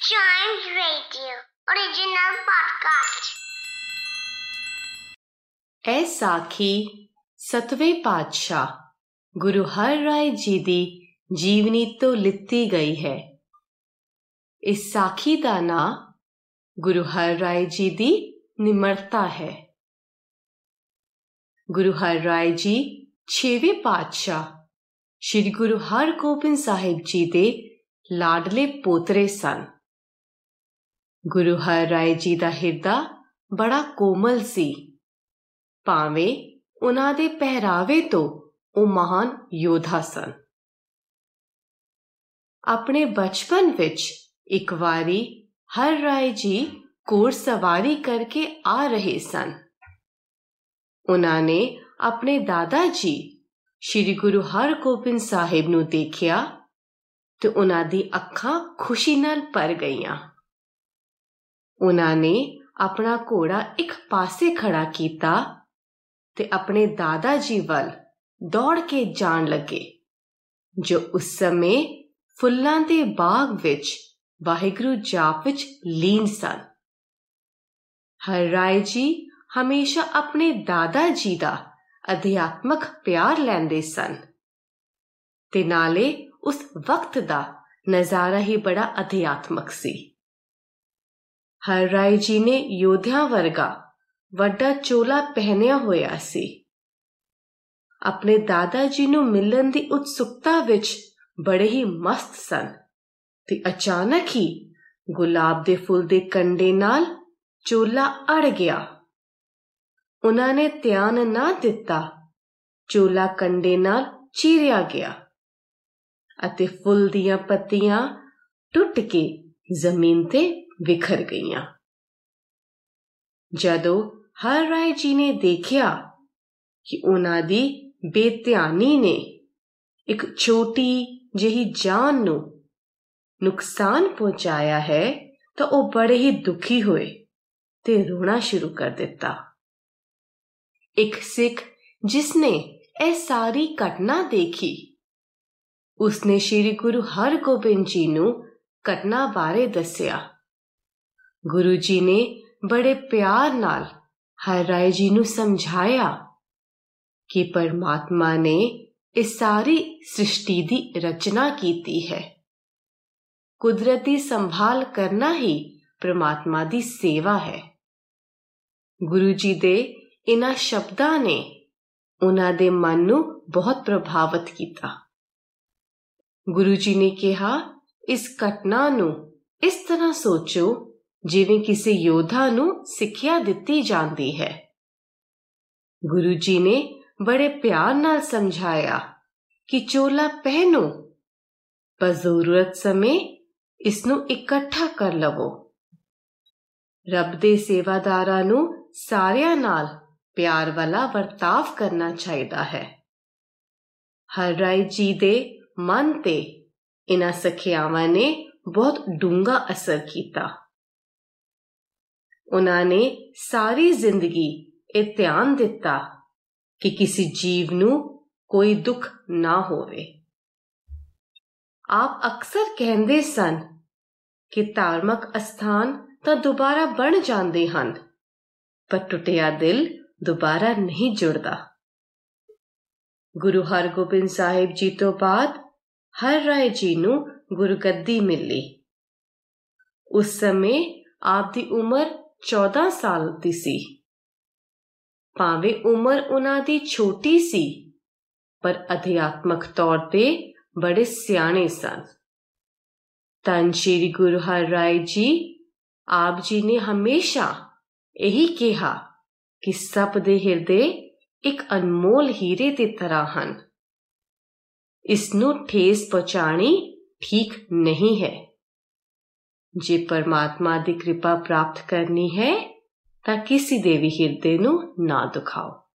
Chimes Radio, original podcast. ਇਹ ਸਾਖੀ ਸਤਵੇਂ ਪਾਤਸ਼ਾਹ ਗੁਰੂ ਹਰ ਰਾਏ ਜੀ ਦੀ ਜੀਵਨੀ ਤੋਂ ਲਿੱਤੀ ਗਈ ਹੈ ਇਸ ਸਾਖੀ ਦਾ ਨਾਂ ਗੁਰੂ ਹਰ ਰਾਏ ਜੀ ਦੀ ਨਿਮਰਤਾ ਹੈ ਗੁਰੂ ਹਰ ਰਾਏ ਜੀ ਛੇਵੇਂ ਪਾਤਸ਼ਾਹ ਸ੍ਰੀ ਗੁਰੂ ਹਰਗੋਬਿੰਦ ਸਾਹਿਬ ਜੀ ਦੇ ਲਾਡਲੇ ਪੋਤਰੇ ਸਨ ਗੁਰੂ ਹਰ ਰਾਏ ਜੀ ਦਾ ਹਿਰਦਾ ਬੜਾ ਕੋਮਲ ਸੀ। ਭਾਵੇਂ ਉਹਨਾਂ ਦੇ ਪਹਿਰਾਵੇ ਤੋਂ ਉਹ ਮਹਾਨ ਯੋਧਾ ਸਨ। ਆਪਣੇ ਬਚਪਨ ਵਿੱਚ ਇੱਕ ਵਾਰੀ ਹਰ ਰਾਏ ਜੀ ਘੋੜ ਸਵਾਰੀ ਕਰਕੇ ਆ ਰਹੇ ਸਨ। ਉਹਨਾਂ ਨੇ ਆਪਣੇ ਦਾਦਾ ਜੀ, ਸ੍ਰੀ ਗੁਰੂ ਹਰਗੋਬਿੰਦ ਸਾਹਿਬ ਨੂੰ ਦੇਖਿਆ ਤੇ ਉਹਨਾਂ ਦੀ ਅੱਖਾਂ ਖੁਸ਼ੀ ਨਾਲ ਭਰ ਗਈਆਂ। ਉਹਨਾਂ ਨੇ ਆਪਣਾ ਘੋੜਾ ਇੱਕ ਪਾਸੇ ਖੜਾ ਕੀਤਾ ਤੇ ਆਪਣੇ ਦਾਦਾ ਜੀ ਵੱਲ ਦੌੜ ਕੇ ਜਾਣ ਲੱਗੇ, ਜੋ ਉਸ ਸਮੇਂ ਫੁੱਲਾਂ ਦੇ ਬਾਗ ਵਿੱਚ, ਵਾਹਿਗੁਰੂ ਜਾਪ ਵਿੱਚ ਲੀਨ ਸਨ। ਹਰ ਰਾਏ ਜੀ ਹਮੇਸ਼ਾ ਆਪਣੇ ਦਾਦਾ ਜੀ ਦਾ ਅਧਿਆਤਮਕ ਪਿਆਰ ਲੈਂਦੇ ਸਨ ਤੇ ਨਾਲੇ ਉਸ ਵਕਤ ਦਾ ਨਜ਼ਾਰਾ ਹੀ ਬੜਾ ਅਧਿਆਤਮਕ ਸੀ। ਹਰ ਰਾਏ ਜੀ ਨੇ ਯੋਧਿਆਂ ਵਰਗਾ ਵੱਡਾ ਚੋਲਾ ਪਹਿਨਿਆ ਹੋਇਆ ਸੀ। ਆਪਣੇ ਦਾਦਾ ਜੀ ਨੂੰ ਮਿਲਣ ਦੀ ਉਤਸੁਕਤਾ ਵਿੱਚ ਬੜੇ ਹੀ ਮਸਤ ਸਨ ਤੇ ਅਚਾਨਕ ਹੀ ਗੁਲਾਬ ਦੇ ਫੁੱਲ ਦੇ ਕੰਡੇ ਨਾਲ ਚੋਲਾ ਅੜ ਗਿਆ। ਉਹਨਾਂ ਨੇ ਧਿਆਨ ਨਾ ਦਿੱਤਾ। ਚੋਲਾ ਕੰਡੇ ਨਾਲ ਚੀਰਿਆ ਗਿਆ ਅਤੇ ਫੁੱਲ ਦੀਆਂ ਪੱਤੀਆਂ ਟੁੱਟ ਕੇ ਜ਼ਮੀਨ ਤੇ ਵਿਖਰ ਗਈਆਂ। ਜਦੋਂ ਹਰ ਰਾਏ ਜੀ ਨੇ ਦੇਖਿਆ ਕਿ ਉਹਨਾਂ ਦੀ ਬੇਧਿਆਨੀ ਨੇ ਇੱਕ ਛੋਟੀ ਜਿਹੀ ਜਾਨ ਨੂੰ ਨੁਕਸਾਨ ਪਹੁੰਚਾਇਆ ਹੈ, ਤਾਂ ਉਹ ਬੜੇ ਹੀ ਦੁਖੀ ਹੋਏ ਤੇ ਰੋਣਾ ਸ਼ੁਰੂ ਕਰ ਦਿੱਤਾ। ਇੱਕ ਸਿੱਖ ਜਿਸਨੇ ਇਹ ਸਾਰੀ ਘਟਨਾ ਦੇਖੀ, ਉਸਨੇ ਸ੍ਰੀ ਗੁਰੂ ਹਰਗੋਬਿੰਦ ਜੀ ਨੂੰ ਘਟਨਾ ਬਾਰੇ ਦੱਸਿਆ। ਗੁਰੂ ਜੀ ਨੇ ਬੜੇ ਪਿਆਰ ਨਾਲ ਹਰ ਰਾਏ ਜੀ ਨੂੰ ਸਮਝਾਇਆ ਕਿ ਪਰਮਾਤਮਾ ਨੇ ਇਸ ਸਾਰੀ ਸ੍ਰਿਸ਼ਟੀ ਦੀ ਰਚਨਾ ਕੀਤੀ ਹੈ। ਕੁਦਰਤੀ ਸੰਭਾਲ ਕਰਨਾ ਹੀ ਪ੍ਰਮਾਤਮਾ ਦੀ ਸੇਵਾ ਹੈ। ਗੁਰੂ ਜੀ ਦੇ ਇਹਨਾਂ ਸ਼ਬਦਾਂ ਨੇ ਉਹਨਾਂ ਦੇ ਮਨ ਨੂੰ ਬਹੁਤ ਪ੍ਰਭਾਵਿਤ ਕੀਤਾ। ਗੁਰੂ ਜੀ ਨੇ ਕਿਹਾ, ਇਸ ਘਟਨਾ ਨੂੰ ਇਸ ਤਰ੍ਹਾਂ ਸੋਚੋ ਜਿਵੇਂ ਕਿਸੇ ਯੋਧਾ ਨੂੰ ਸਿੱਖਿਆ ਦਿੱਤੀ ਜਾਂਦੀ ਹੈ। ਗੁਰੂ ਜੀ ਨੇ ਬੜੇ ਪਿਆਰ ਨਾਲ ਸਮਝਾਇਆ ਕਿ ਚੋਲਾ ਪਹਿਨੋ, ਪਰ ਜ਼ਰੂਰਤ ਸਮੇਂ ਇਸ ਨੂੰ ਇਕੱਠਾ ਕਰ ਲਵੋ। ਰੱਬ ਦੇ ਸੇਵਾਦਾਰਾਂ ਨੂੰ ਸਾਰਿਆਂ ਨਾਲ ਪਿਆਰ ਵਾਲਾ ਵਰਤਾਵ ਕਰਨਾ ਚਾਹੀਦਾ ਹੈ। ਹਰ ਰਾਏ ਜੀ ਦੇ ਮਨ ਤੇ ਇਨ੍ਹਾਂ ਸਖਿਆਵਾਂ ਨੇ ਬਹੁਤ ਡੂੰਘਾ ਅਸਰ ਕੀਤਾ। ਉਹਨਾਂ ਨੇ ਸਾਰੀ ਜ਼ਿੰਦਗੀ ਇਹ ਧਿਆਨ ਦਿੱਤਾ ਕਿ ਕਿਸੇ ਜੀਵ ਨੂੰ ਕੋਈ ਦੁੱਖ ਨਾ ਹੋਵੇ। ਆਪ ਅਕਸਰ ਕਹਿੰਦੇ ਸਨ ਕਿ ਧਾਰਮਿਕ ਅਸਥਾਨ ਤਾਂ ਦੁਬਾਰਾ ਬਣ ਜਾਂਦੇ ਹਨ, ਪਰ ਟੁੱਟਿਆ ਦਿਲ ਦੁਬਾਰਾ ਨਹੀਂ ਜੁੜਦਾ। ਗੁਰੂ ਹਰਗੋਬਿੰਦ ਸਾਹਿਬ ਜੀ ਤੋਂ ਬਾਅਦ ਹਰ ਰਾਏ ਜੀ ਨੂੰ ਗੁਰਗੱਦੀ ਮਿਲੀ। ਉਸ ਸਮੇਂ ਆਪ ਦੀ ਉਮਰ 14 ਸਾਲ ਦੀ ਸੀ। ਭਾਵੇਂ ਉਮਰ ਉਹਨਾਂ ਦੀ ਛੋਟੀ ਸੀ, ਪਰ ਅਧਿਆਤਮਕ ਤੌਰ ਤੇ ਬੜੇ ਸਿਆਣੇ ਸਨ। ਤਨ ਸ਼੍ਰੀ ਗੁਰੂ ਹਰ ਰਾਏ ਜੀ, ਆਪ ਜੀ ਨੇ ਹਮੇਸ਼ਾ ਇਹੀ ਕਿਹਾ ਕਿ ਸਭ ਦੇ ਹਿਰਦੇ ਇੱਕ ਅਨਮੋਲ ਹੀਰੇ ਦੀ ਤਰ੍ਹਾਂ ਹਨ। ਇਸ ਨੂੰ ਠੇਸ ਪਹੁੰਚਾਣੀ ਠੀਕ ਨਹੀਂ ਹੈ। ਜੇ ਪਰਮਾਤਮਾ ਦੀ ਕਿਰਪਾ ਪ੍ਰਾਪਤ ਕਰਨੀ ਹੈ ਤਾਂ ਕਿਸੇ ਦੇ ਵੀ ਹਿਰਦੇ ਨੂੰ ਨਾ ਦੁਖਾਓ।